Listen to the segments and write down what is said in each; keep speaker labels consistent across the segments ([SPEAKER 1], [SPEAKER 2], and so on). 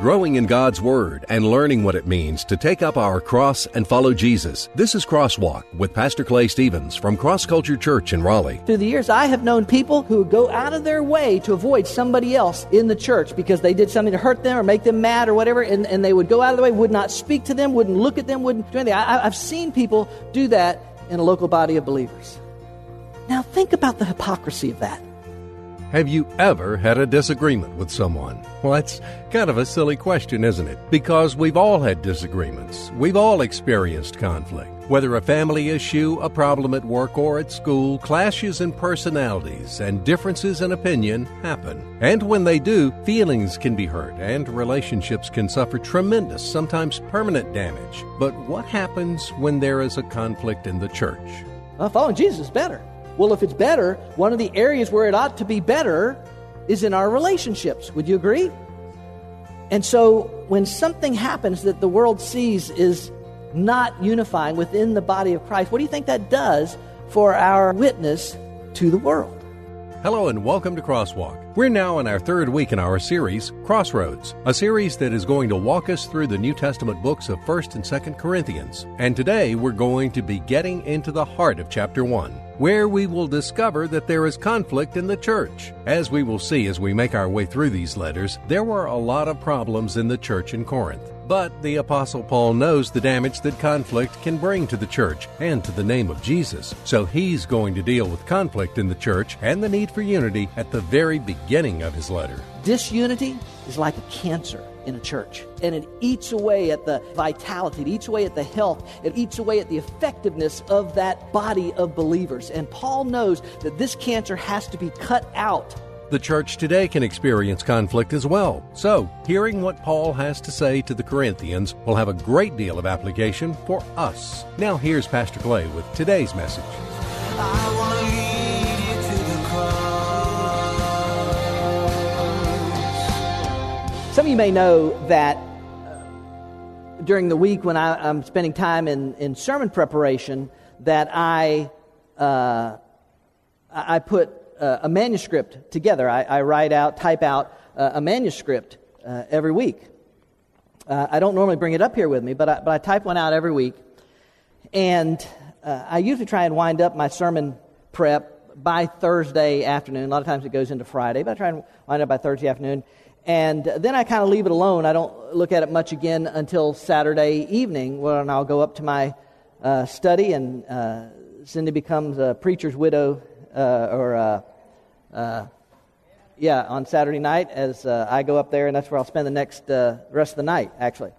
[SPEAKER 1] growing in God's Word and learning what it means to take up our cross and follow Jesus. This is Crosswalk with Pastor Clay Stevens from Cross Culture Church in Raleigh.
[SPEAKER 2] Through the years, I have known people who go out of their way to avoid somebody else in the church because they did something to hurt them or make them mad or whatever, and, and they would go out of the way, would not speak to them, wouldn't look at them, wouldn't do anything. I, I've seen people do that in a local body of believers. Now, think about the hypocrisy of that.
[SPEAKER 1] Have you ever had a disagreement with someone? Well, that's kind of a silly question, isn't it? Because we've all had disagreements. We've all experienced conflict. Whether a family issue, a problem at work or at school, clashes in personalities and differences in opinion happen. And when they do, feelings can be hurt and relationships can suffer tremendous, sometimes permanent damage. But what happens when there is a conflict in the church?
[SPEAKER 2] Well, following Jesus is better. Well, if it's better, one of the areas where it ought to be better is in our relationships. Would you agree? And so when something happens that the world sees is not unifying within the body of Christ, what do you think that does for our witness to the world?
[SPEAKER 1] Hello and welcome to Crosswalk. We're now in our third week in our series, Crossroads, a series that is going to walk us through the New Testament books of 1st and 2nd Corinthians. And today we're going to be getting into the heart of chapter 1, where we will discover that there is conflict in the church. As we will see as we make our way through these letters, there were a lot of problems in the church in Corinth. But the Apostle Paul knows the damage that conflict can bring to the church and to the name of Jesus. So he's going to deal with conflict in the church and the need for unity at the very beginning of his letter.
[SPEAKER 2] Disunity is like a cancer in a church, and it eats away at the vitality, it eats away at the health, it eats away at the effectiveness of that body of believers. And Paul knows that this cancer has to be cut out
[SPEAKER 1] the church today can experience conflict as well. So, hearing what Paul has to say to the Corinthians will have a great deal of application for us. Now, here's Pastor Clay with today's message.
[SPEAKER 2] Some of you may know that uh, during the week when I, am spending time in, in sermon preparation, that I uh, I put uh, a manuscript together. I, I, write out, type out uh, a manuscript uh, every week. I don't normally bring it up here with me, but I, but I type one out every week. And I usually try and wind up my sermon prep by Thursday afternoon. A lot of times it goes into Friday, but I try and wind up by Thursday afternoon. And then I kind of leave it alone. I don't look at it much again until Saturday evening when I'll go up to my uh, study and Cindy becomes a preacher's widow uh, or uh, uh, yeah, on Saturday night as uh, I go up there, and that's where I'll spend the next uh, rest of the night, actually.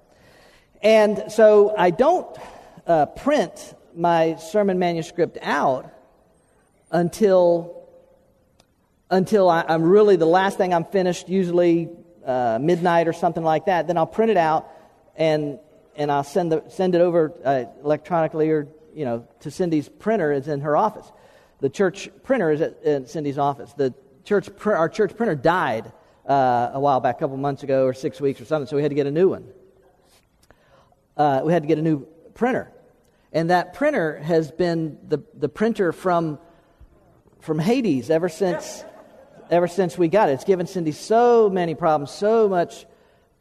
[SPEAKER 2] And so I don't uh, print my sermon manuscript out until until I, am really the last thing I'm finished, usually uh, midnight or something like that. Then I'll print it out and and I'll send the, send it over uh, electronically or you know to Cindy's printer. It's in her office. The church printer is at, Cindy's office. The church, our church printer died uh, a while back, a couple months ago, or six weeks or something, so we had to get a new one. Uh, we had to get a new printer. And that printer has been the, the printer from, from Hades ever since, ever since we got it. It's given Cindy so many problems, so much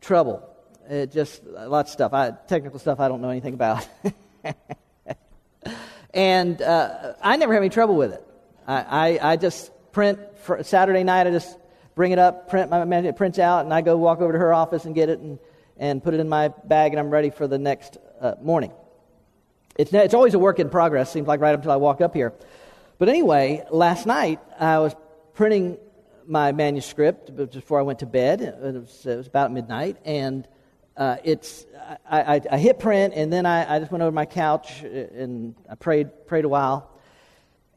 [SPEAKER 2] trouble. It just, lots of stuff. I, technical stuff I don't know anything about. And uh, I never have any trouble with it. I, I, I just print for Saturday night, I just bring it up, print my it prints out, and I go walk over to her office and get it and, and put it in my bag, and I'm ready for the next uh, morning. It's, it's always a work in progress, seems like right up until I walk up here. But anyway, last night I was printing my manuscript before I went to bed. It was, it was about midnight, and uh, it's I, I, I, hit print and then I, I just went over my couch and I prayed prayed a while.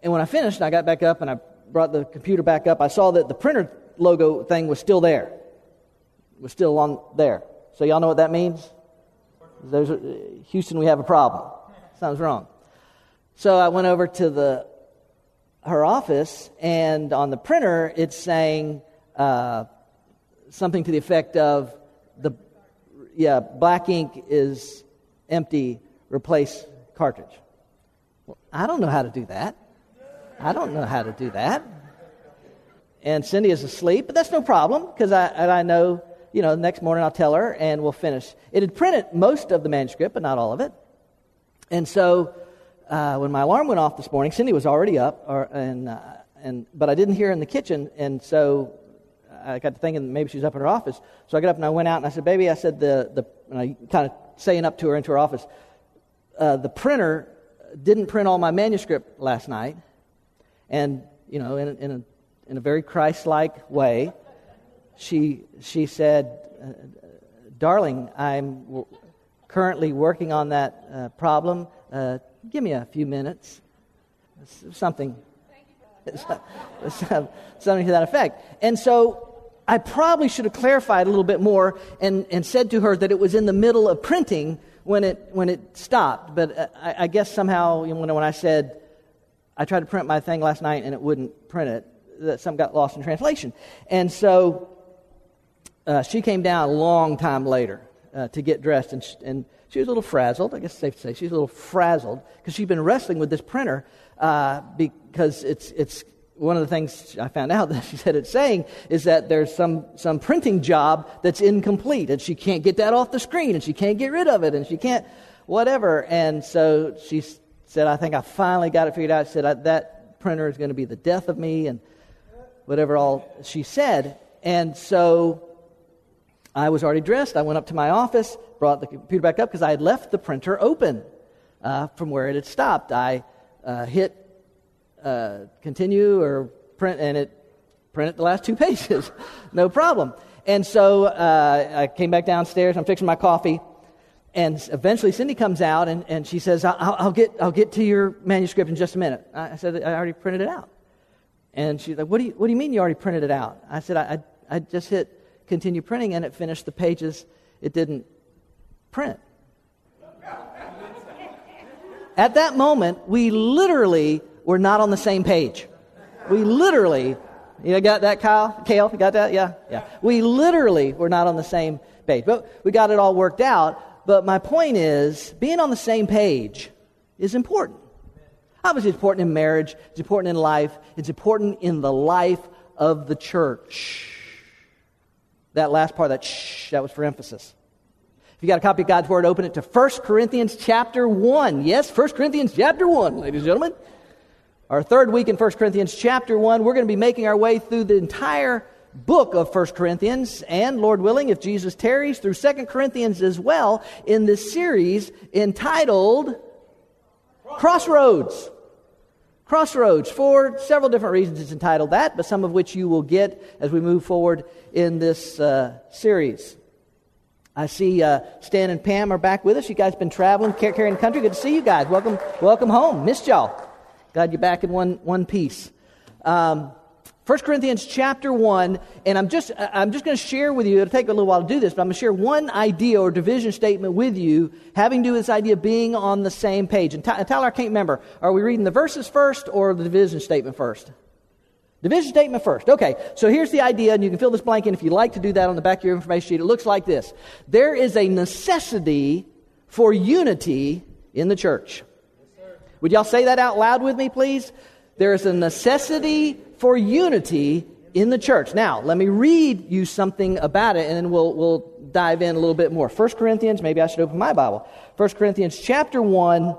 [SPEAKER 2] And when I finished, I got back up and I brought the computer back up. I saw that the printer logo thing was still there. It was still on there. So y'all know what that means? There's a, Houston, we have a problem. Sounds wrong. So I went over to the her office, and on the printer, it's saying uh, something to the effect of the yeah, black ink is empty, replace cartridge. Well, I don't know how to do that. I don't know how to do that. And Cindy is asleep, but that's no problem because I, I know you know, next morning I'll tell her and we'll finish. It had printed most of the manuscript, but not all of it. And so uh, when my alarm went off this morning, Cindy was already up, or, and, uh, and, but I didn't hear her in the kitchen, and so I got to thinking maybe she's up in her office. So I got up and I went out and I said, Baby, I said, the, the, and I kind of saying up to her into her office, uh, the printer didn't print all my manuscript last night. And, you know, in, in, a, in a very Christ like way, she, she said, uh, Darling, I'm currently working on that uh, problem. Give me a few minutes. Something. Something to that effect. And so I probably should have clarified a little bit more and, and said to her that it was in the middle of printing when it, when it stopped. But uh, I, I guess somehow, you know, when I said, I tried to print my thing last night and it wouldn't print it, that some got lost in translation. And so uh, she came down a long time later uh, to get dressed, and, sh- and she was a little frazzled. I guess it's safe to say she's a little frazzled because she'd been wrestling with this printer uh, because it's, it's one of the things I found out that she said it's saying is that there's some, some printing job that's incomplete and she can't get that off the screen and she can't get rid of it and she can't whatever. And so she said, I think I finally got it figured out. She said, that printer is going to be the death of me and whatever all she said. And so I was already dressed. I went up to my office, brought the computer back up because I had left the printer open uh, from where it had stopped. I uh, hit uh, continue or print, and it printed the last two pages, no problem. And so uh, I came back downstairs. I'm fixing my coffee, and eventually Cindy comes out and, and she says, I'll, I'll, get, I'll get to your manuscript in just a minute. I said, I already printed it out. And she's like, What do you, what do you mean you already printed it out? I said, I, I, I just hit continue printing and it finished the pages it didn't print. At that moment, we literally we're not on the same page. We literally, you got that, Kyle? Kale, you got that? Yeah? Yeah. We literally were not on the same page. But we got it all worked out. But my point is, being on the same page is important. Obviously, it's important in marriage, it's important in life, it's important in the life of the church. That last part, that shh, that was for emphasis. If you got a copy of God's Word, open it to 1 Corinthians chapter 1. Yes, 1 Corinthians chapter 1, ladies and gentlemen. Our third week in 1 Corinthians chapter 1, we're going to be making our way through the entire book of 1 Corinthians, and Lord willing, if Jesus tarries, through 2 Corinthians as well, in this series entitled Crossroads. Crossroads, for several different reasons it's entitled that, but some of which you will get as we move forward in this uh, series. I see uh, Stan and Pam are back with us. You guys been traveling, carrying the country. Good to see you guys. Welcome, welcome home. Missed y'all. Glad you're back in one, one piece. Um, 1 Corinthians chapter 1, and I'm just, I'm just going to share with you, it'll take a little while to do this, but I'm going to share one idea or division statement with you having to do with this idea of being on the same page. And Tyler, I can't remember, are we reading the verses first or the division statement first? Division statement first. Okay, so here's the idea, and you can fill this blank in if you'd like to do that on the back of your information sheet. It looks like this There is a necessity for unity in the church. Would y'all say that out loud with me, please? There is a necessity for unity in the church. Now, let me read you something about it, and then we'll, we'll dive in a little bit more. 1 Corinthians, maybe I should open my Bible. 1 Corinthians chapter 1,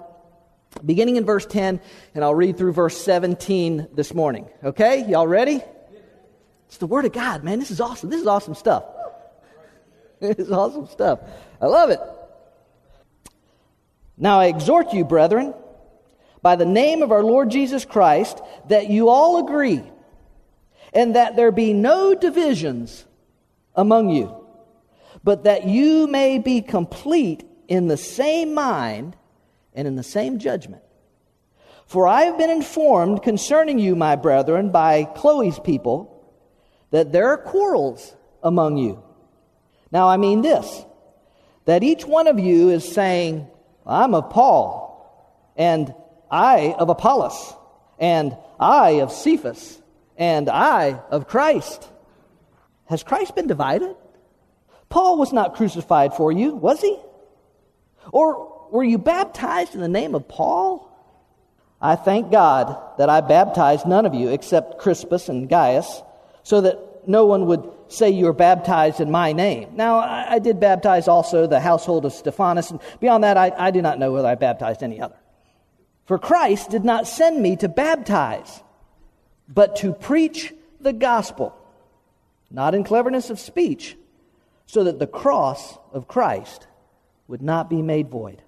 [SPEAKER 2] beginning in verse 10, and I'll read through verse 17 this morning. Okay? Y'all ready? It's the Word of God, man. This is awesome. This is awesome stuff. This is awesome stuff. I love it. Now I exhort you, brethren, by the name of our Lord Jesus Christ that you all agree and that there be no divisions among you, but that you may be complete in the same mind and in the same judgment. For I have been informed concerning you, my brethren, by Chloe's people, that there are quarrels among you. Now I mean this that each one of you is saying, I'm of Paul, and I of Apollos, and I of Cephas, and I of Christ. Has Christ been divided? Paul was not crucified for you, was he? Or were you baptized in the name of Paul? I thank God that I baptized none of you except Crispus and Gaius, so that no one would say you are baptized in my name. Now, I, I did baptize also the household of Stephanas, and beyond that, I, I do not know whether I baptized any other. For Christ did not send me to baptize, but to preach the gospel, not in cleverness of speech, so that the cross of Christ would not be made void.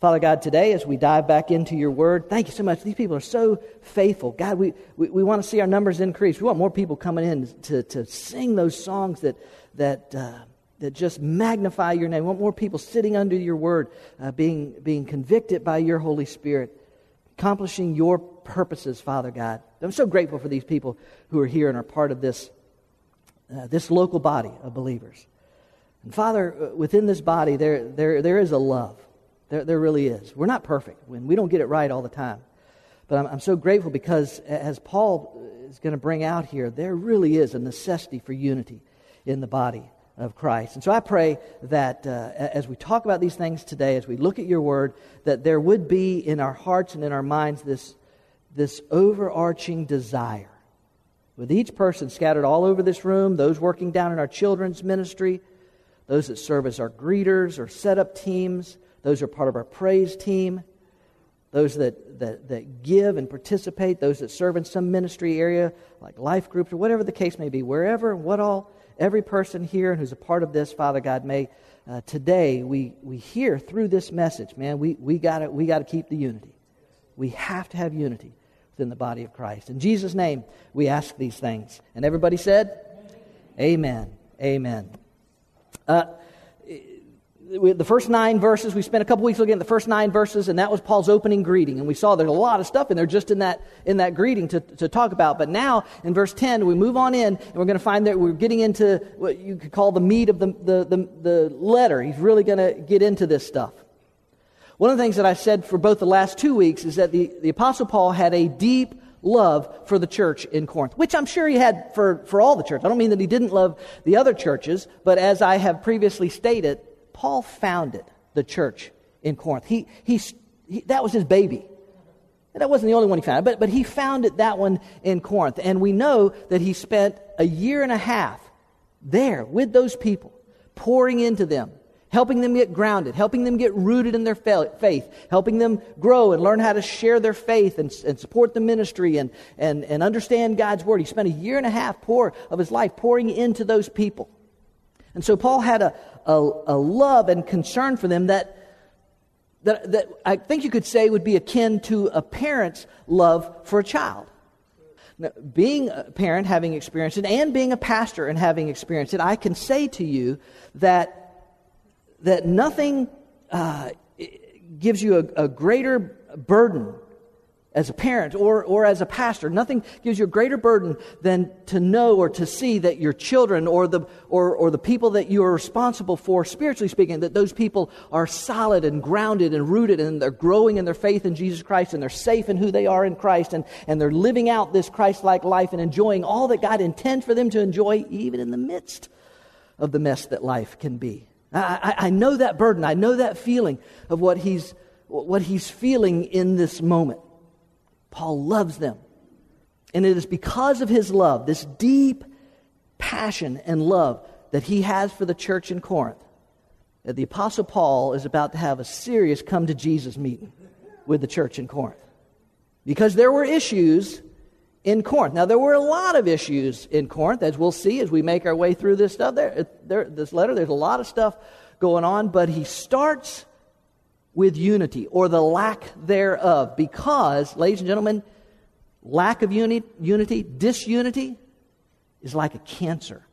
[SPEAKER 2] Father God, today as we dive back into your word, thank you so much. These people are so faithful. God, we, we, we want to see our numbers increase. We want more people coming in to, to sing those songs that, that, uh, that just magnify your name. We want more people sitting under your word, uh, being, being convicted by your Holy Spirit, accomplishing your purposes, Father God. I'm so grateful for these people who are here and are part of this, uh, this local body of believers. And Father, uh, within this body, there, there, there is a love. There, there really is. We're not perfect. We don't get it right all the time. But I'm, I'm so grateful because, as Paul is going to bring out here, there really is a necessity for unity in the body of Christ. And so I pray that uh, as we talk about these things today, as we look at your word, that there would be in our hearts and in our minds this, this overarching desire. With each person scattered all over this room, those working down in our children's ministry, those that serve as our greeters or setup teams, those are part of our praise team. Those that, that, that give and participate, those that serve in some ministry area, like life groups or whatever the case may be, wherever, what all, every person here and who's a part of this, Father God, may uh, today we, we hear through this message, man, we, we got we to keep the unity. We have to have unity within the body of Christ. In Jesus' name, we ask these things. And everybody said, Amen. Amen. Uh, the first nine verses, we spent a couple weeks looking at the first nine verses, and that was Paul's opening greeting. And we saw there's a lot of stuff in there just in that, in that greeting to, to talk about. But now, in verse 10, we move on in, and we're going to find that we're getting into what you could call the meat of the, the, the, the letter. He's really going to get into this stuff. One of the things that I said for both the last two weeks is that the, the Apostle Paul had a deep love for the church in Corinth, which I'm sure he had for, for all the church. I don't mean that he didn't love the other churches, but as I have previously stated, Paul founded the church in Corinth. He, he, he, that was his baby. And that wasn't the only one he founded, but, but he founded that one in Corinth. And we know that he spent a year and a half there with those people, pouring into them, helping them get grounded, helping them get rooted in their faith, helping them grow and learn how to share their faith and, and support the ministry and, and, and understand God's word. He spent a year and a half pour of his life pouring into those people. And so Paul had a, a, a love and concern for them that, that, that I think you could say would be akin to a parent's love for a child. Now, being a parent, having experienced it, and being a pastor and having experienced it, I can say to you that, that nothing uh, gives you a, a greater burden as a parent or, or as a pastor, nothing gives you a greater burden than to know or to see that your children or the, or, or the people that you are responsible for, spiritually speaking, that those people are solid and grounded and rooted and they're growing in their faith in Jesus Christ and they're safe in who they are in Christ and, and they're living out this Christ like life and enjoying all that God intends for them to enjoy, even in the midst of the mess that life can be. I, I, I know that burden. I know that feeling of what he's, what he's feeling in this moment. Paul loves them. And it is because of his love, this deep passion and love that he has for the church in Corinth, that the Apostle Paul is about to have a serious come to Jesus meeting with the church in Corinth. Because there were issues in Corinth. Now, there were a lot of issues in Corinth, as we'll see as we make our way through this stuff. There, there, this letter, there's a lot of stuff going on, but he starts with unity or the lack thereof. Because, ladies and gentlemen, lack of uni- unity, disunity, is like a cancer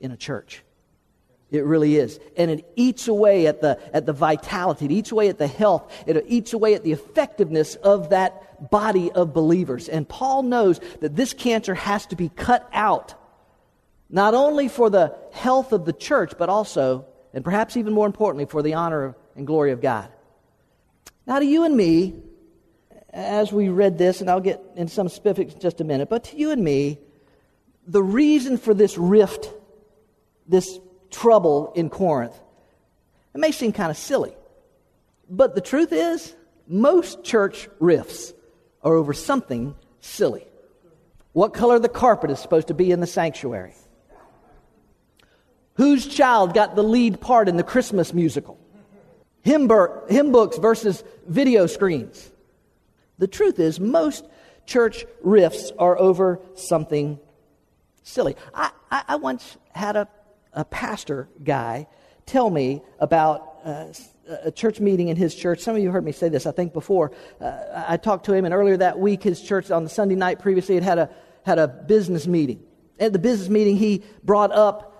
[SPEAKER 2] in a church. It really is. And it eats away at the, at the vitality, it eats away at the health, it eats away at the effectiveness of that body of believers. And Paul knows that this cancer has to be cut out, not only for the health of the church, but also, and perhaps even more importantly, for the honor and glory of God. Now, to you and me, as we read this, and I'll get in some specifics in just a minute, but to you and me, the reason for this rift, this trouble in Corinth, it may seem kind of silly. But the truth is, most church rifts are over something silly. What color the carpet is supposed to be in the sanctuary? Whose child got the lead part in the Christmas musical? Hymn, books versus video screens. The truth is, most church riffs are over something silly. I, I, I once had a, a pastor guy tell me about uh, a church meeting in his church. Some of you heard me say this, I think, before. Uh, I talked to him, and earlier that week, his church on the Sunday night previously had had a, had a business meeting. At the business meeting, he brought up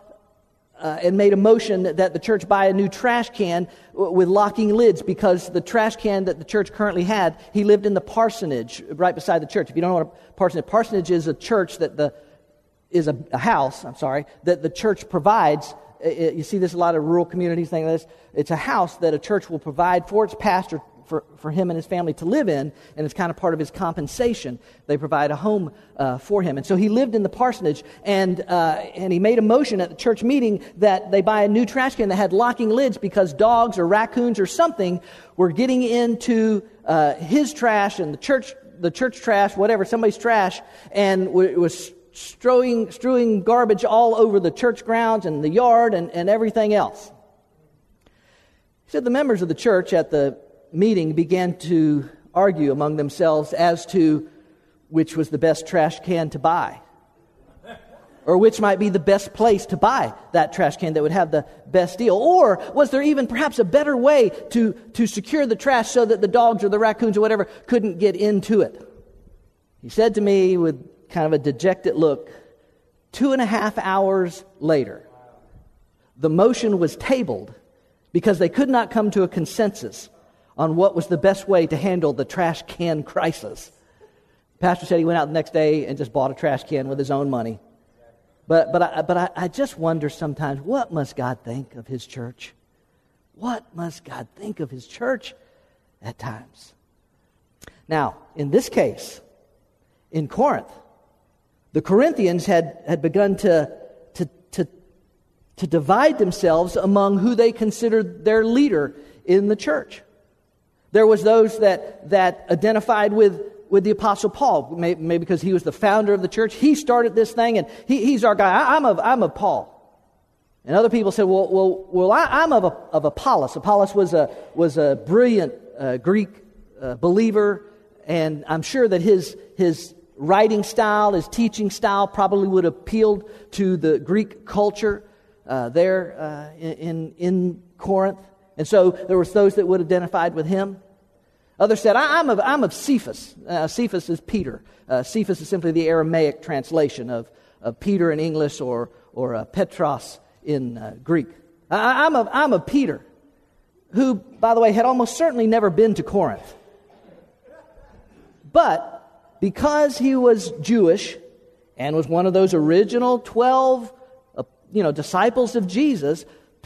[SPEAKER 2] uh, and made a motion that the church buy a new trash can with locking lids because the trash can that the church currently had, he lived in the parsonage right beside the church. If you don't know what a parsonage, parsonage is a church that the is a, a house. I'm sorry that the church provides it, you see this a lot of rural communities, things like this. It's a house that a church will provide for its pastor for, for him and his family to live in, and it's kind of part of his compensation. They provide a home uh, for him. And so he lived in the parsonage, and, uh, and he made a motion at the church meeting that they buy a new trash can that had locking lids because dogs or raccoons or something were getting into uh, his trash and the church, the church trash, whatever, somebody's trash, and it was strewing, strewing garbage all over the church grounds and the yard and, and everything else. He said the members of the church at the meeting began to argue among themselves as to which was the best trash can to buy. Or which might be the best place to buy that trash can that would have the best deal. Or was there even perhaps a better way to, to secure the trash so that the dogs or the raccoons or whatever couldn't get into it? He said to me with kind of a dejected look. Two and a half hours later, the motion was tabled because they could not come to a consensus on what was the best way to handle the trash can crisis. The pastor said he went out the next day and just bought a trash can with his own money. But, but, I, but I, I just wonder sometimes what must God think of his church? What must God think of his church at times? Now, in this case, in Corinth, the Corinthians had, had begun to, to, to, to divide themselves among who they considered their leader in the church. There was those that, that identified with, with the Apostle Paul, maybe, maybe because he was the founder of the church. He started this thing, and he, he's our guy. I, am of, I'm of Paul. And other people said, well, well, well I, am of, a, of Apollos. Apollos was a, was a brilliant uh, Greek uh, believer, and I'm sure that his, his writing style, his teaching style probably would have appealed to the Greek culture uh, there uh, in, in Corinth. And so there were those that would have identified with him. Others said, I, am of, I'm of Cephas. Uh, Cephas is Peter. Uh, Cephas is simply the Aramaic translation of, of Peter in English or, or uh, Petros in uh, Greek. I, I'm, of, I'm of Peter, who, by the way, had almost certainly never been to Corinth. But because he was Jewish and was one of those original 12 uh, you know, disciples of Jesus,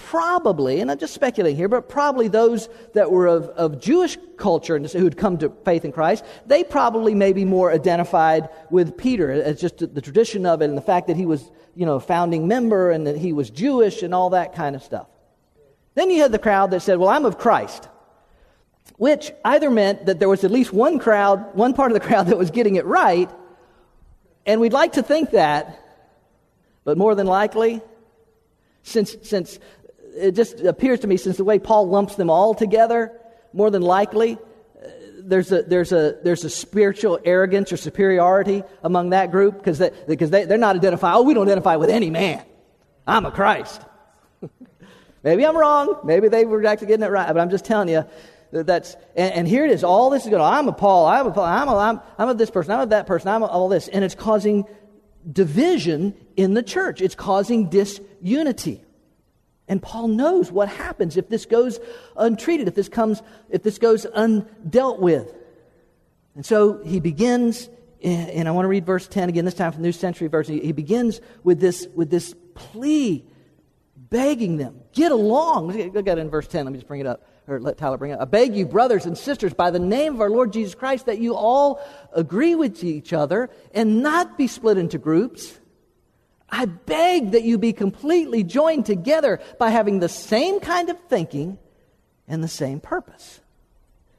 [SPEAKER 2] probably, and I'm just speculating here, but probably those that were of, of Jewish culture and who'd come to faith in Christ, they probably may be more identified with Peter. It's just the tradition of it and the fact that he was, you know, a founding member and that he was Jewish and all that kind of stuff. Then you had the crowd that said, Well, I'm of Christ which either meant that there was at least one crowd, one part of the crowd that was getting it right, and we'd like to think that, but more than likely, since, since it just appears to me, since the way Paul lumps them all together, more than likely, uh, there's a, there's a, there's a spiritual arrogance or superiority among that group because they, because they, they're not identified, oh, we don't identify with any man. I'm a Christ. Maybe I'm wrong. Maybe they were actually getting it right. But I'm just telling you, that that's, and, and, here it is. All this is going on. I'm a Paul. I'm a Paul. I'm, a, I'm, I'm of this person. I'm of that person. I'm all this. And it's causing division in the church. It's causing disunity. And Paul knows what happens if this goes untreated, if this comes, if this goes undealt with. And so he begins, and I want to read verse 10 again, this time from the New Century Version. He begins with this, with this plea, begging them, get along. Look at it in verse 10. Let me just bring it up or let Tyler bring it. up. I beg you, brothers and sisters, by the name of our Lord Jesus Christ, that you all agree with each other and not be split into groups. I beg that you be completely joined together by having the same kind of thinking and the same purpose.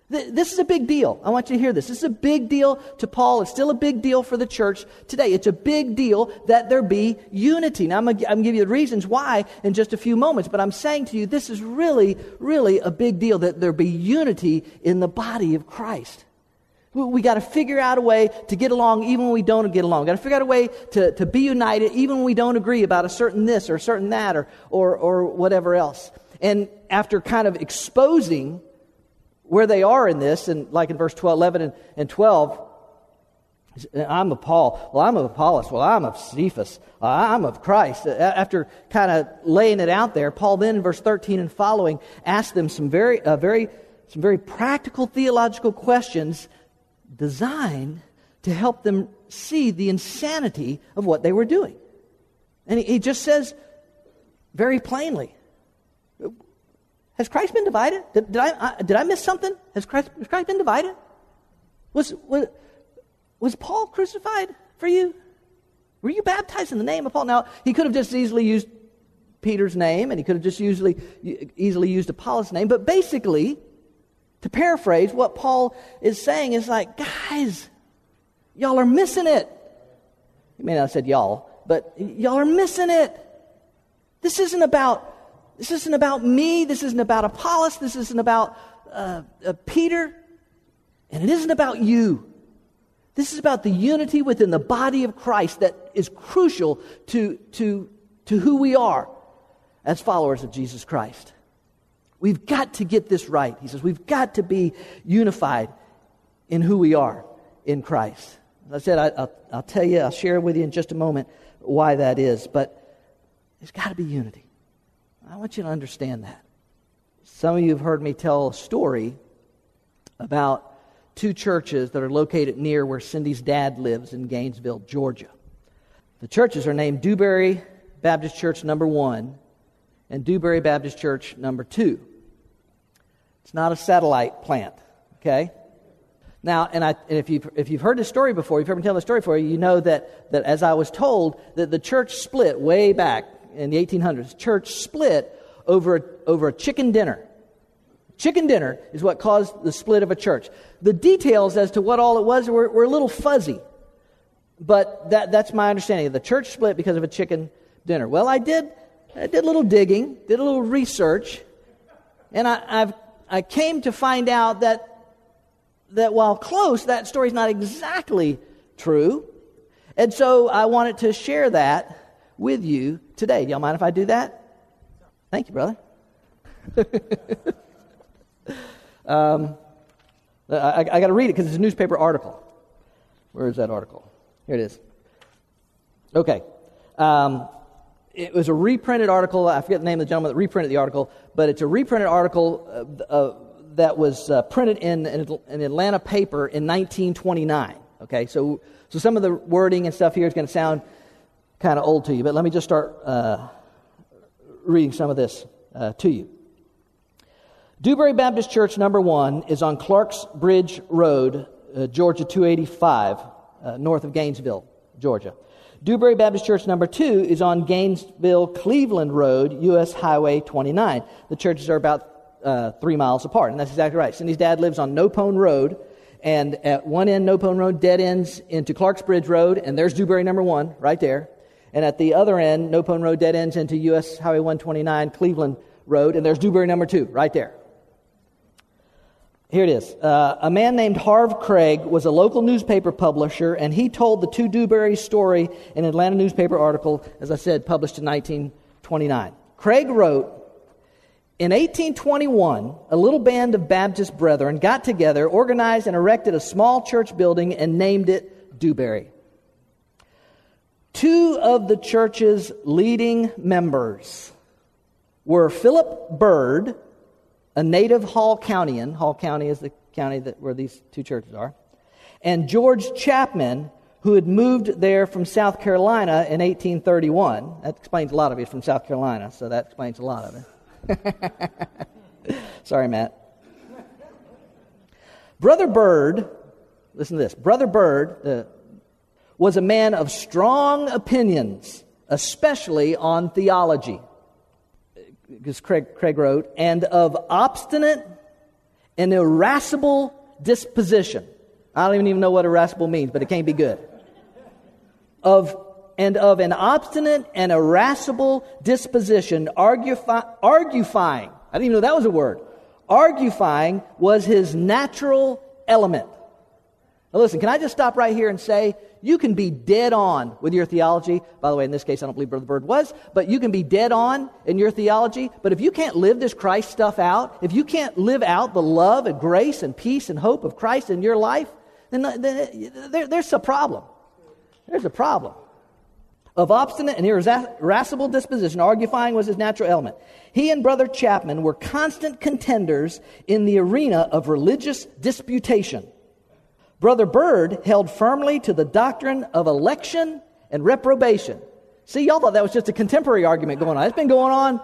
[SPEAKER 2] This is a big deal. I want you to hear this. This is a big deal to Paul. It's still a big deal for the church today. It's a big deal that there be unity. Now, I'm going to give you the reasons why in just a few moments, but I'm saying to you, this is really, really a big deal that there be unity in the body of Christ. We got to figure out a way to get along even when we don't get along. We got to figure out a way to, to be united even when we don't agree about a certain this or a certain that or, or, or whatever else. And after kind of exposing where they are in this, and like in verse 12, 11 and, and 12, I'm of Paul. Well, I'm of Apollos. Well, I'm of Cephas. I'm of Christ. After kind of laying it out there, Paul then in verse 13 and following asked them some very, uh, very, some very practical theological questions designed to help them see the insanity of what they were doing. And he, just says very plainly Has Christ been divided? Did, did I, I, did I miss something? Has Christ, has Christ been divided? Was, was, was Paul crucified for you? Were you baptized in the name of Paul? Now, he could have just easily used Peter's name and he could have just usually, easily used Apollos' name, but basically, to paraphrase, what Paul is saying is like, guys, y'all are missing it. He may not have said y'all, but y'all are missing it. This isn't about this isn't about me. This isn't about Apollos. This isn't about uh, uh, Peter. And it isn't about you. This is about the unity within the body of Christ that is crucial to, to, to who we are as followers of Jesus Christ. We've got to get this right. He says, we've got to be unified in who we are in Christ. As I said, I, will I'll tell you, I'll share with you in just a moment why that is, but there's got to be unity. I want you to understand that. Some of you have heard me tell a story about two churches that are located near where Cindy's dad lives in Gainesville, Georgia. The churches are named Dewberry Baptist Church number one and Dewberry Baptist Church number two. It's not a satellite plant, okay? Now, and, I, and if, you've, if you've heard this story before, if you've heard me tell the story before, you know that, that as I was told, that the church split way back in the 1800s. Church split over, over a chicken dinner. Chicken dinner is what caused the split of a church. The details as to what all it was were, were a little fuzzy, but that, that's my understanding. The church split because of a chicken dinner. Well, I did, I did a little digging, did a little research, and I, I've I came to find out that, that while close, that story's not exactly true. And so I wanted to share that with you today. Y'all mind if I do that? Thank you, brother. um, I, I got to read it because it's a newspaper article. Where is that article? Here it is. Okay. Um, it was a reprinted article. I forget the name of the gentleman that reprinted the article, but it's a reprinted article uh, uh, that was uh, printed in, an Atlanta paper in 1929. Okay, so, so some of the wording and stuff here is going to sound kind of old to you, but let me just start uh, reading some of this uh, to you. Dewberry Baptist Church number one is on Clarks Bridge Road, uh, Georgia 285, north of Gainesville, Georgia. Dewberry Baptist Church number two is on Gainesville Cleveland Road, U.S. Highway 29. The churches are about uh, three miles apart, and that's exactly right. Cindy's dad lives on Nopone Road, and at one end, Nopone Road dead ends into Clarks Bridge Road, and there's Dewberry number one right there. And at the other end, Nopone Road dead ends into U.S. Highway 129, Cleveland Road, and there's Dewberry number two right there. Here it is. Uh, a man named Harv Craig was a local newspaper publisher, and he told the two Dewberry story in an Atlanta newspaper article, as I said, published in 1929. Craig wrote, in 1821, a little band of Baptist brethren got together, organized, and erected a small church building and named it Dewberry. Two of the church's leading members were Philip Bird, a native Hall Countyan. Hall County is the county that, where these two churches are. And George Chapman, who had moved there from South Carolina in 1831. That explains a lot of it. He's from South Carolina, so that explains a lot of it. Sorry, Matt. Brother Bird, listen to this. Brother Bird uh, was a man of strong opinions, especially on theology because Craig, Craig wrote, and of obstinate and irascible disposition. I don't even know what irascible means, but it can't be good. Of and of an obstinate and irascible disposition, argufi- argufying. I didn't even know that was a word. Argufying was his natural element. Now, listen, can I just stop right here and say you can be dead on with your theology? By the way, in this case, I don't believe Brother Bird was, but you can be dead on in your theology. But if you can't live this Christ stuff out, if you can't live out the love and grace and peace and hope of Christ in your life, then, uh, then uh, there, there's a problem. There's a problem. Of obstinate and irascible disposition, argufying was his natural element. He and Brother Chapman were constant contenders in the arena of religious disputation. Brother Bird held firmly to the doctrine of election and reprobation. See, y'all thought that was just a contemporary argument going on. It's been going on.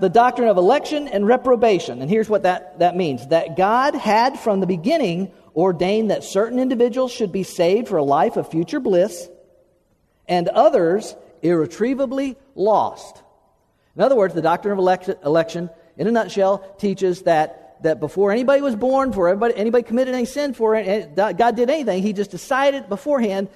[SPEAKER 2] The doctrine of election and reprobation. And here's what that, that means that God had from the beginning ordained that certain individuals should be saved for a life of future bliss and others irretrievably lost. In other words, the doctrine of election, election in a nutshell, teaches that that before anybody was born, before everybody, anybody committed any sin, for eh, God did anything, He just decided beforehand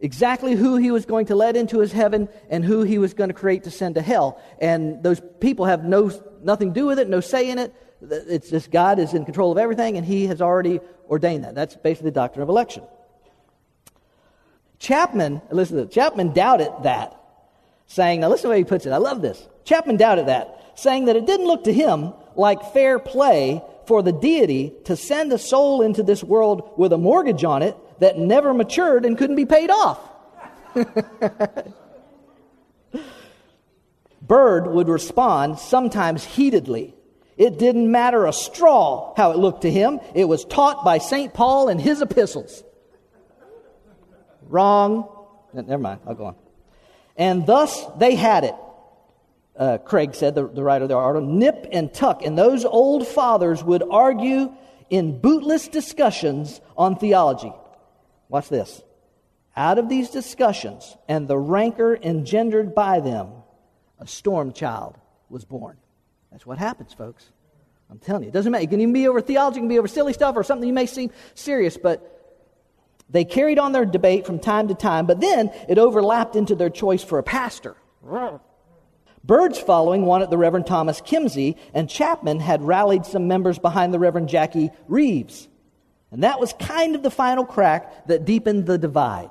[SPEAKER 2] exactly who He was going to let into His heaven and who He was going to create to send to hell. And those people have no nothing to do with it, no say in it. It's just God is in control of everything, and He has already ordained that. That's basically the doctrine of election. Chapman, listen to this, Chapman doubted that, saying, now listen to the way he puts it. I love this. Chapman doubted that, saying that it didn't look to him like fair play for the deity to send a soul into this world with a mortgage on it that never matured and couldn't be paid off. Bird would respond sometimes heatedly. It didn't matter a straw how it looked to him. It was taught by St. Paul in his epistles. Wrong. Never mind. I'll go on. And thus they had it uh, Craig said, the, the writer of the article, nip and tuck. And those old fathers would argue in bootless discussions on theology. Watch this. Out of these discussions and the rancor engendered by them, a storm child was born. That's what happens, folks. I'm telling you, it doesn't matter. It can even be over theology, it can be over silly stuff or something you may seem serious, but they carried on their debate from time to time, but then it overlapped into their choice for a pastor. Bird's following wanted the Reverend Thomas Kimsey, and Chapman had rallied some members behind the Reverend Jackie Reeves. And that was kind of the final crack that deepened the divide.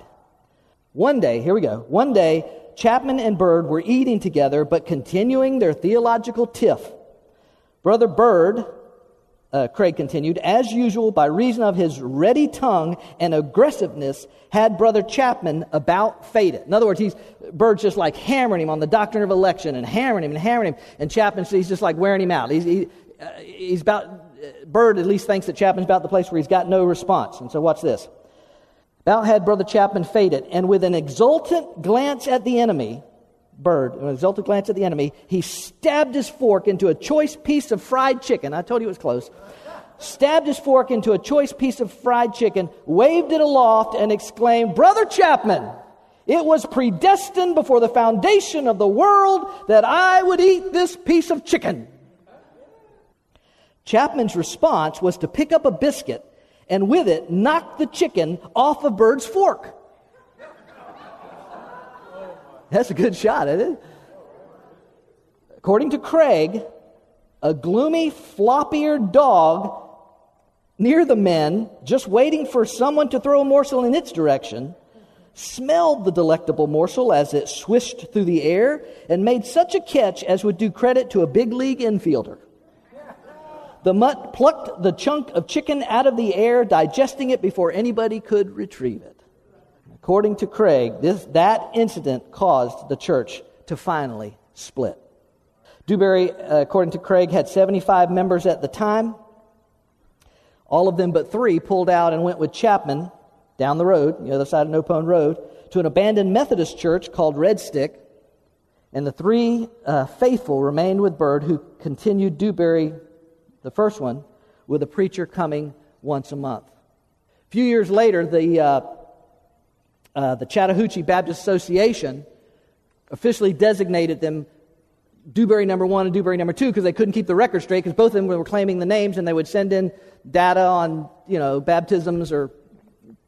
[SPEAKER 2] One day, here we go. One day, Chapman and Bird were eating together, but continuing their theological tiff. Brother Bird uh, Craig continued, as usual, by reason of his ready tongue and aggressiveness, had Brother Chapman about faded. In other words, he's, Bird's just like hammering him on the doctrine of election and hammering him and hammering him, and Chapman, he's just like wearing him out. He's, he, uh, he's about, uh, Bird at least thinks that Chapman's about the place where he's got no response. And so watch this. About had Brother Chapman faded, and with an exultant glance at the enemy, bird, an exultant glance at the enemy, he stabbed his fork into a choice piece of fried chicken. I told you it was close. Stabbed his fork into a choice piece of fried chicken, waved it aloft, and exclaimed, Brother Chapman, it was predestined before the foundation of the world that I would eat this piece of chicken. Chapman's response was to pick up a biscuit and with it knock the chicken off a bird's fork. That's a good shot, isn't it? According to Craig, a gloomy, flop eared dog near the men, just waiting for someone to throw a morsel in its direction, smelled the delectable morsel as it swished through the air and made such a catch as would do credit to a big league infielder. The mutt plucked the chunk of chicken out of the air, digesting it before anybody could retrieve it. According to Craig, this, that incident caused the church to finally split. Dewberry, uh, according to Craig, had 75 members at the time. All of them but three pulled out and went with Chapman down the road, the other side of Nopone Road, to an abandoned Methodist church called Red Stick. And the three uh, faithful remained with Bird, who continued Dewberry, the first one, with a preacher coming once a month. A few years later, the uh, uh, the Chattahoochee Baptist Association officially designated them Dewberry number one and Dewberry number two because they couldn't keep the record straight because both of them were claiming the names and they would send in data on, you know, baptisms or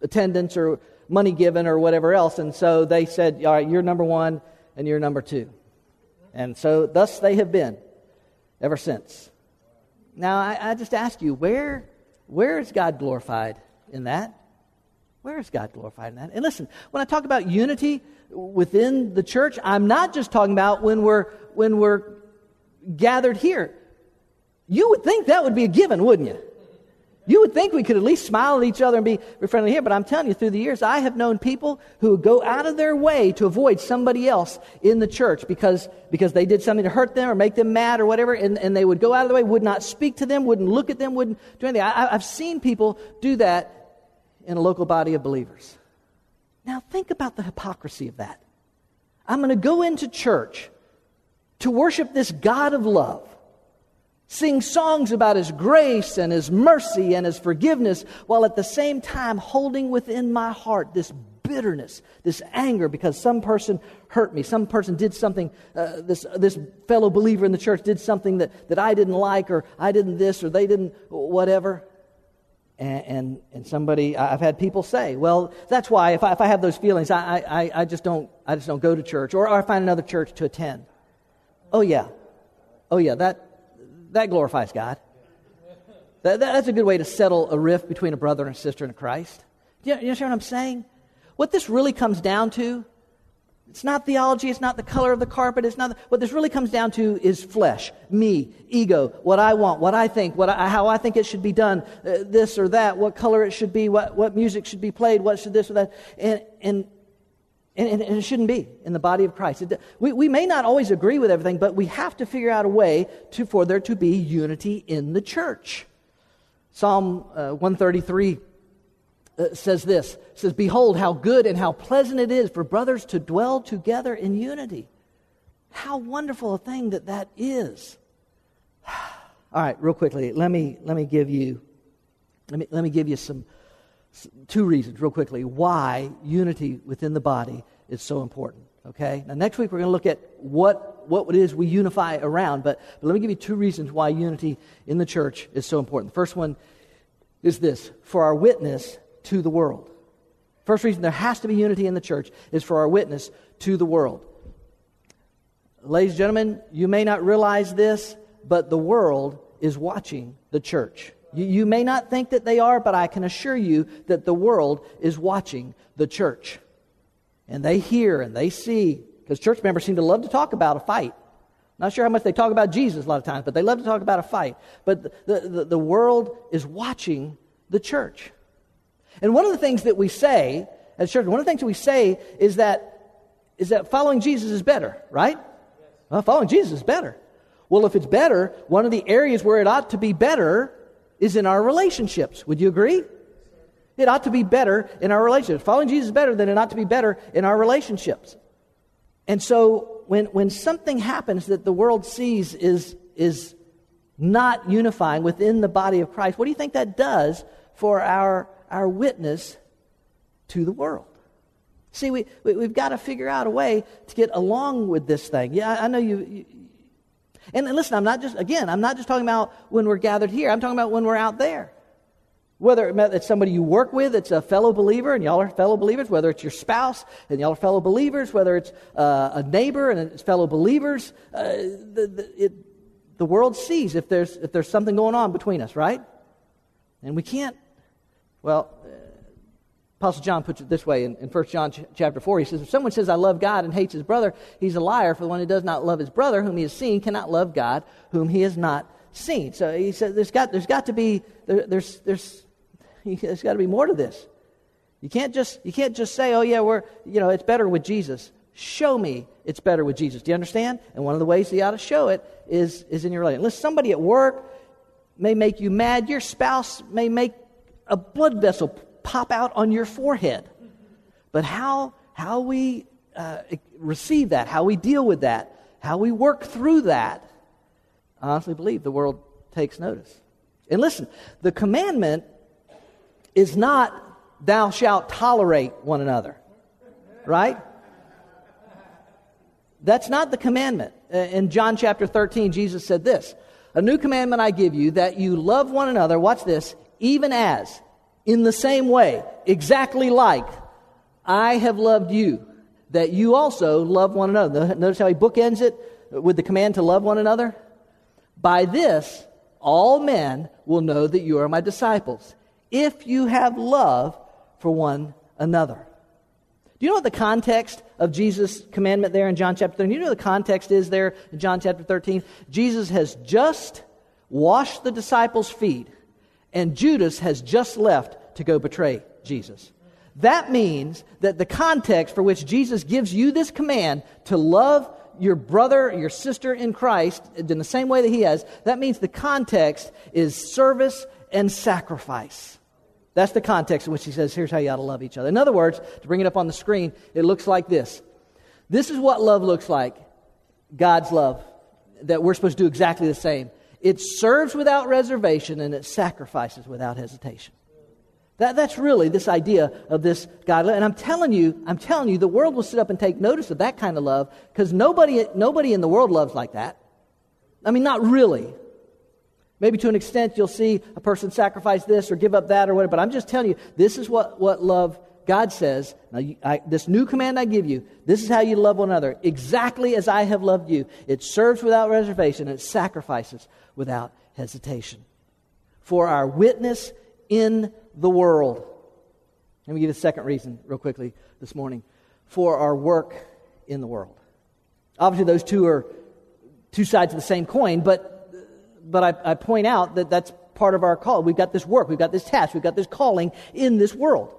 [SPEAKER 2] attendance or money given or whatever else. And so they said, all right, you're number one and you're number two. And so thus they have been ever since. Now, I, I just ask you, where, where is God glorified in that? Where is God glorified in that? And listen, when I talk about unity within the church, I'm not just talking about when we're, when we're gathered here. You would think that would be a given, wouldn't you? You would think we could at least smile at each other and be friendly here, but I'm telling you, through the years, I have known people who would go out of their way to avoid somebody else in the church because, because they did something to hurt them or make them mad or whatever, and, and they would go out of the way, would not speak to them, wouldn't look at them, wouldn't do anything. I, I've seen people do that in a local body of believers. Now, think about the hypocrisy of that. I'm going to go into church to worship this God of love sing songs about His grace and His mercy and His forgiveness, while at the same time holding within my heart this bitterness, this anger because some person hurt me, some person did something, uh, this, this fellow believer in the church did something that, that I didn't like, or I didn't this, or they didn't whatever. And, and, and somebody, I've had people say, well, that's why if I, if I have those feelings, I, I, I, just don't, I just don't go to church, or, I find another church to attend. Oh, yeah. Oh, yeah, that, that glorifies God. That, that's a good way to settle a rift between a brother and a sister in Christ. You, you understand what I'm saying? What this really comes down to, it's not theology, it's not the color of the carpet, it's not, the, what this really comes down to is flesh, me, ego, what I want, what I think, what I, how I think it should be done, uh, this or that, what color it should be, what, what music should be played, what should this or that. And, and and, and, it shouldn't be in the body of Christ. It, we, we may not always agree with everything, but we have to figure out a way to, for there to be unity in the church. Psalm uh, 133 uh, Uh, says this says, Behold, how good and how pleasant it is for brothers to dwell together in unity. How wonderful a thing that that is. All right, real quickly, let me, let me give you let me, let me give you some, two reasons, real quickly, why unity within the body is so important. Okay? Now, next week we're going to look at what, what it is we unify around, but, but let me give you two reasons why unity in the church is so important. The first one is this for our witness to the world. First reason there has to be unity in the church is for our witness to the world. Ladies and gentlemen, you may not realize this, but the world is watching the church. You, you may not think that they are, but I can assure you that the world is watching the church. And they hear and they see, because church members seem to love to talk about a fight. Not sure how much they talk about Jesus a lot of times, but they love to talk about a fight. But the, the, the world is watching the church. And one of the things that we say as church, one of the things that we say is that, is that following Jesus is better, right? Well, following Jesus is better. Well, if it's better, one of the areas where it ought to be better is in our relationships. Would you agree? It ought to be better in our relationships. Following Jesus is better than it ought to be better in our relationships. And so when, when something happens that the world sees is, is not unifying within the body of Christ, what do you think that does for our, our witness to the world? See, we, we, have got to figure out a way to get along with this thing. Yeah, I know you, you and listen, I'm not just, again, I'm not just talking about when we're gathered here, I'm talking about when we're out there. Whether it's somebody you work with, it's a fellow believer, and y'all are fellow believers, whether it's your spouse and y'all are fellow believers, whether it's uh, a neighbor and it's fellow believers, uh, the, the, it, the world sees if there's, if there's something going on between us, right? And we can't, well, Apostle John puts it this way in, in 1 John ch- chapter 4. He says, If someone says, I love God and hates his brother, he's a liar, for the one who does not love his brother whom he has seen cannot love God whom he has not seen. So he said, There's got, there's got to be, there, there's, there's, there's got to be more to this. You can't just, you can't just say, oh yeah, we're, you know, it's better with Jesus. Show me it's better with Jesus. Do you understand? And one of the ways you ought to show it is, is in your relationship. Unless somebody at work may make you mad, your spouse may make a blood vessel pop out on your forehead. But how, how we uh, receive that, how we deal with that, how we work through that, I honestly believe the world takes notice. And listen, the commandment is not, thou shalt tolerate one another, right? That's not the commandment. Uh, in John chapter 13, Jesus said this A new commandment I give you, that you love one another, watch this, even as, in the same way, exactly like I have loved you, that you also love one another. Notice how he bookends it with the command to love one another? By this, all men will know that you are my disciples, if you have love for one another. Do you know what the context of Jesus' commandment there in John chapter 13? Do you know what the context is there in John chapter 13? Jesus has just washed the disciples' feet, and Judas has just left to go betray Jesus. That means that the context for which Jesus gives you this command to love your brother, your sister in Christ, in the same way that he has, that means the context is service and sacrifice. That's the context in which he says, here's how you ought to love each other. In other words, to bring it up on the screen, it looks like this. This is what love looks like God's love, that we're supposed to do exactly the same. It serves without reservation and it sacrifices without hesitation. That, that's really this idea of this God. And I'm telling you, I'm telling you, the world will sit up and take notice of that kind of love because nobody, nobody in the world loves like that. I mean, not really. Maybe to an extent you'll see a person sacrifice this or give up that or whatever, but I'm just telling you, this is what, what love God says. Now, you, I, this new command I give you, this is how you love one another, exactly as I have loved you. It serves without reservation, it sacrifices without hesitation. For our witness in the world. Let me give you the second reason, real quickly, this morning. For our work in the world. Obviously, those two are two sides of the same coin, but but I, I point out that that's part of our call. We've got this work, we've got this task, we've got this calling in this world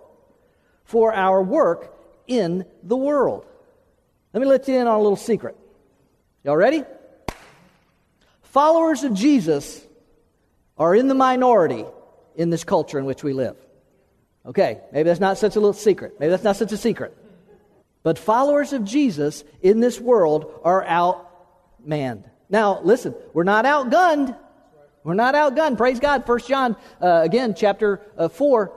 [SPEAKER 2] for our work in the world. Let me let you in on a little secret. Y'all ready? Followers of Jesus are in the minority in this culture in which we live. Okay, maybe that's not such a little secret. Maybe that's not such a secret. But followers of Jesus in this world are outmanned. Now, listen, we're not outgunned. We're not outgunned. Praise God. First John, uh, again, chapter uh, 4.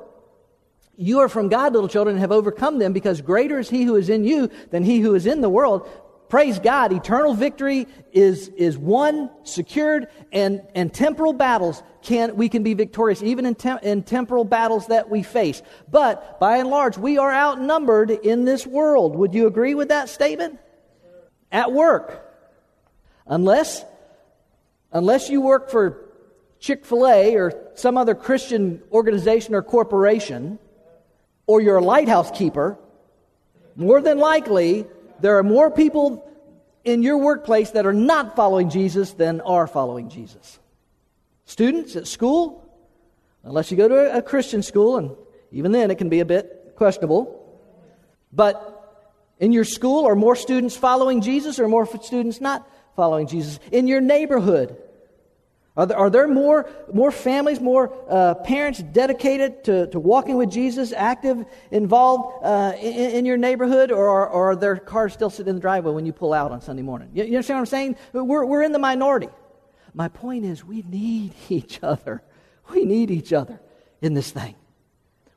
[SPEAKER 2] You are from God, little children, and have overcome them, because greater is he who is in you than he who is in the world. Praise God. Eternal victory is, is won, secured, and, and temporal battles can, we can be victorious, even in, tem- in temporal battles that we face. But by and large, we are outnumbered in this world. Would you agree with that statement? At work, Unless, unless you work for Chick fil A or some other Christian organization or corporation, or you're a lighthouse keeper, more than likely there are more people in your workplace that are not following Jesus than are following Jesus. Students at school, unless you go to a Christian school, and even then it can be a bit questionable. But in your school, are more students following Jesus or more students not following Jesus? In your neighborhood, are there, are there more, more families, more uh, parents dedicated to, to walking with Jesus, active, involved uh, in, in, your neighborhood, or are, or are their cars still sitting in the driveway when you pull out on Sunday morning? You, you understand what I'm saying? We're, we're in the minority. My point is, we need each other. We need each other in this thing.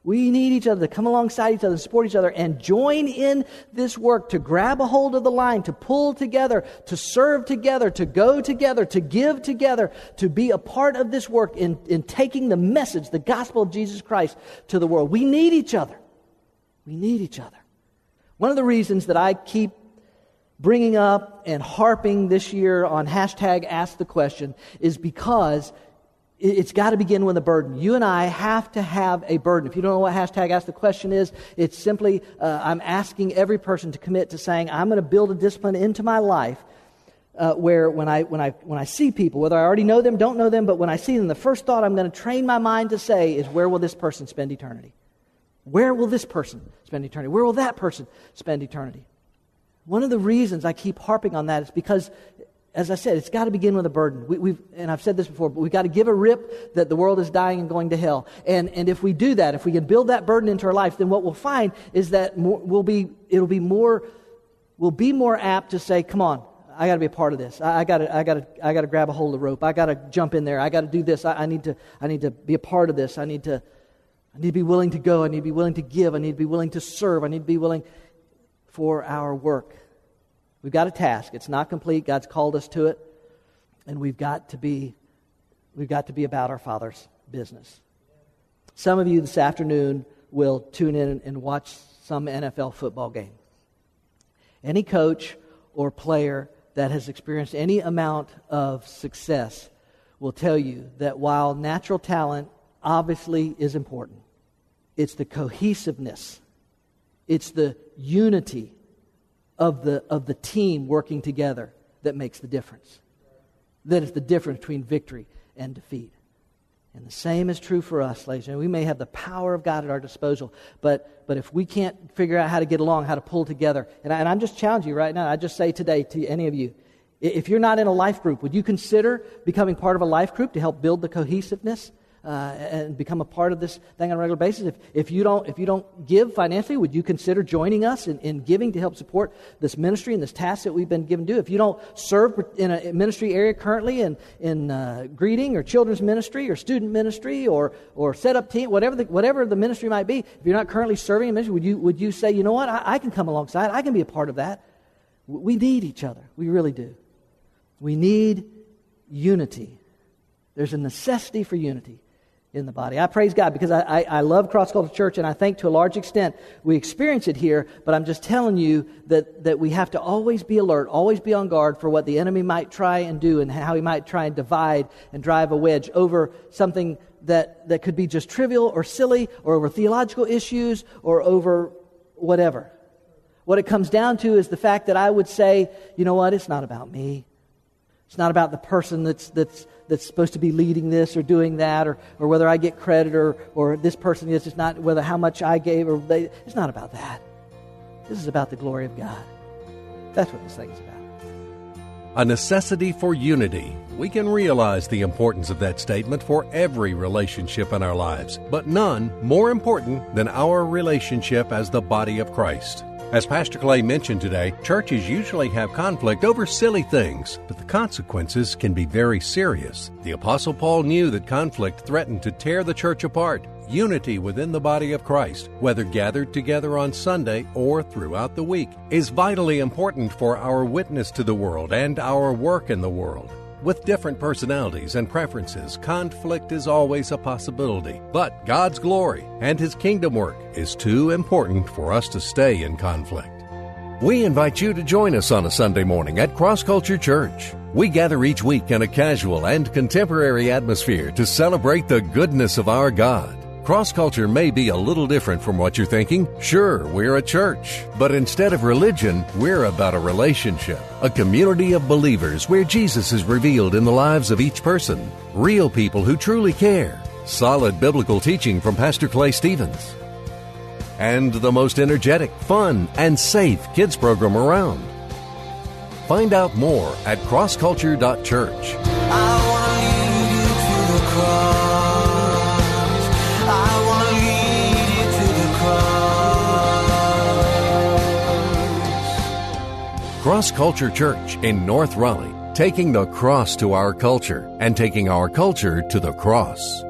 [SPEAKER 2] We need each other to come alongside each other, and support each other, and join in this work to grab a hold of the line, to pull together, to serve together, to go together, to give together, to be a part of this work in, in taking the message, the gospel of Jesus Christ to the world. We need each other. We need each other. One of the reasons that I keep bringing up and harping this year on hashtag ask the question is because it's got to begin with a burden. You and I have to have a burden. If you don't know what hashtag ask the question is, it's simply uh, I'm asking every person to commit to saying, I'm going to build a discipline into my life uh, where when I, when, I, when I see people, whether I already know them, don't know them, but when I see them, the first thought I'm going to train my mind to say is, Where will this person spend eternity? Where will this person spend eternity? Where will that person spend eternity? One of the reasons I keep harping on that is because as I said, it's got to begin with a burden. We, have and I've said this before, but we've got to give a rip that the world is dying and going to hell. And, and if we do that, if we can build that burden into our life, then what we'll find is that more, we'll be, it'll be more, we'll be more apt to say, come on, I got to be a part of this. I, I got to, I got to, I got to grab a hold of the rope. I got to jump in there. I got to do this. I, I, need to, I need to be a part of this. I need to, I need to be willing to go. I need to be willing to give. I need to be willing to serve. I need to be willing for our work We've got a task. It's not complete. God's called us to it. And we've got to be, we've got to be about our Father's business. Some of you this afternoon will tune in and watch some NFL football game. Any coach or player that has experienced any amount of success will tell you that while natural talent obviously is important, it's the cohesiveness, it's the unity of the, of the team working together that makes the difference. That is the difference between victory and defeat. And the same is true for us, ladies and gentlemen. We may have the power of God at our disposal, but, but if we can't figure out how to get along, how to pull together, and, I, and I'm just challenging you right now, I just say today to any of you, if you're not in a life group, would you consider becoming part of a life group to help build the cohesiveness uh, and become a part of this thing on a regular basis. If, if, you, don't, if you don't give financially, would you consider joining us in, in giving to help support this ministry and this task that we've been given to do? If you don't serve in a ministry area currently in, in uh, greeting or children's ministry or student ministry or, or set up team, whatever the, whatever the ministry might be, if you're not currently serving in ministry, would you, would you say, you know what, I, I can come alongside, I can be a part of that? We need each other. We really do. We need unity. There's a necessity for unity in the body. I praise God because I, I, I love Cross Culture Church, and I think to a large extent we experience it here, but I'm just telling you that, that we have to always be alert, always be on guard for what the enemy might try and do and how he might try and divide and drive a wedge over something that, that could be just trivial or silly or over theological issues or over whatever. What it comes down to is the fact that I would say, you know what, it's not about me. It's not about the person that's, that's, that's supposed to be leading this or doing that or, or whether I get credit or, or this person is. It's not whether how much I gave or they. It's not about that. This is about the glory of God. That's what this thing is about.
[SPEAKER 1] A necessity for unity. We can realize the importance of that statement for every relationship in our lives, but none more important than our relationship as the body of Christ. As Pastor Clay mentioned today, churches usually have conflict over silly things, but the consequences can be very serious. The Apostle Paul knew that conflict threatened to tear the church apart. Unity within the body of Christ, whether gathered together on Sunday or throughout the week, is vitally important for our witness to the world and our work in the world. With different personalities and preferences, conflict is always a possibility. But God's glory and His kingdom work is too important for us to stay in conflict. We invite you to join us on a Sunday morning at Cross Culture Church. We gather each week in a casual and contemporary atmosphere to celebrate the goodness of our God. Cross culture may be a little different from what you're thinking. Sure, we're a church, but instead of religion, we're about a relationship, a community of believers where Jesus is revealed in the lives of each person, real people who truly care, solid biblical teaching from Pastor Clay Stevens, and the most energetic, fun, and safe kids program around. Find out more at crossculture.church. Cross Culture Church in North Raleigh, taking the cross to our culture and taking our culture to the cross.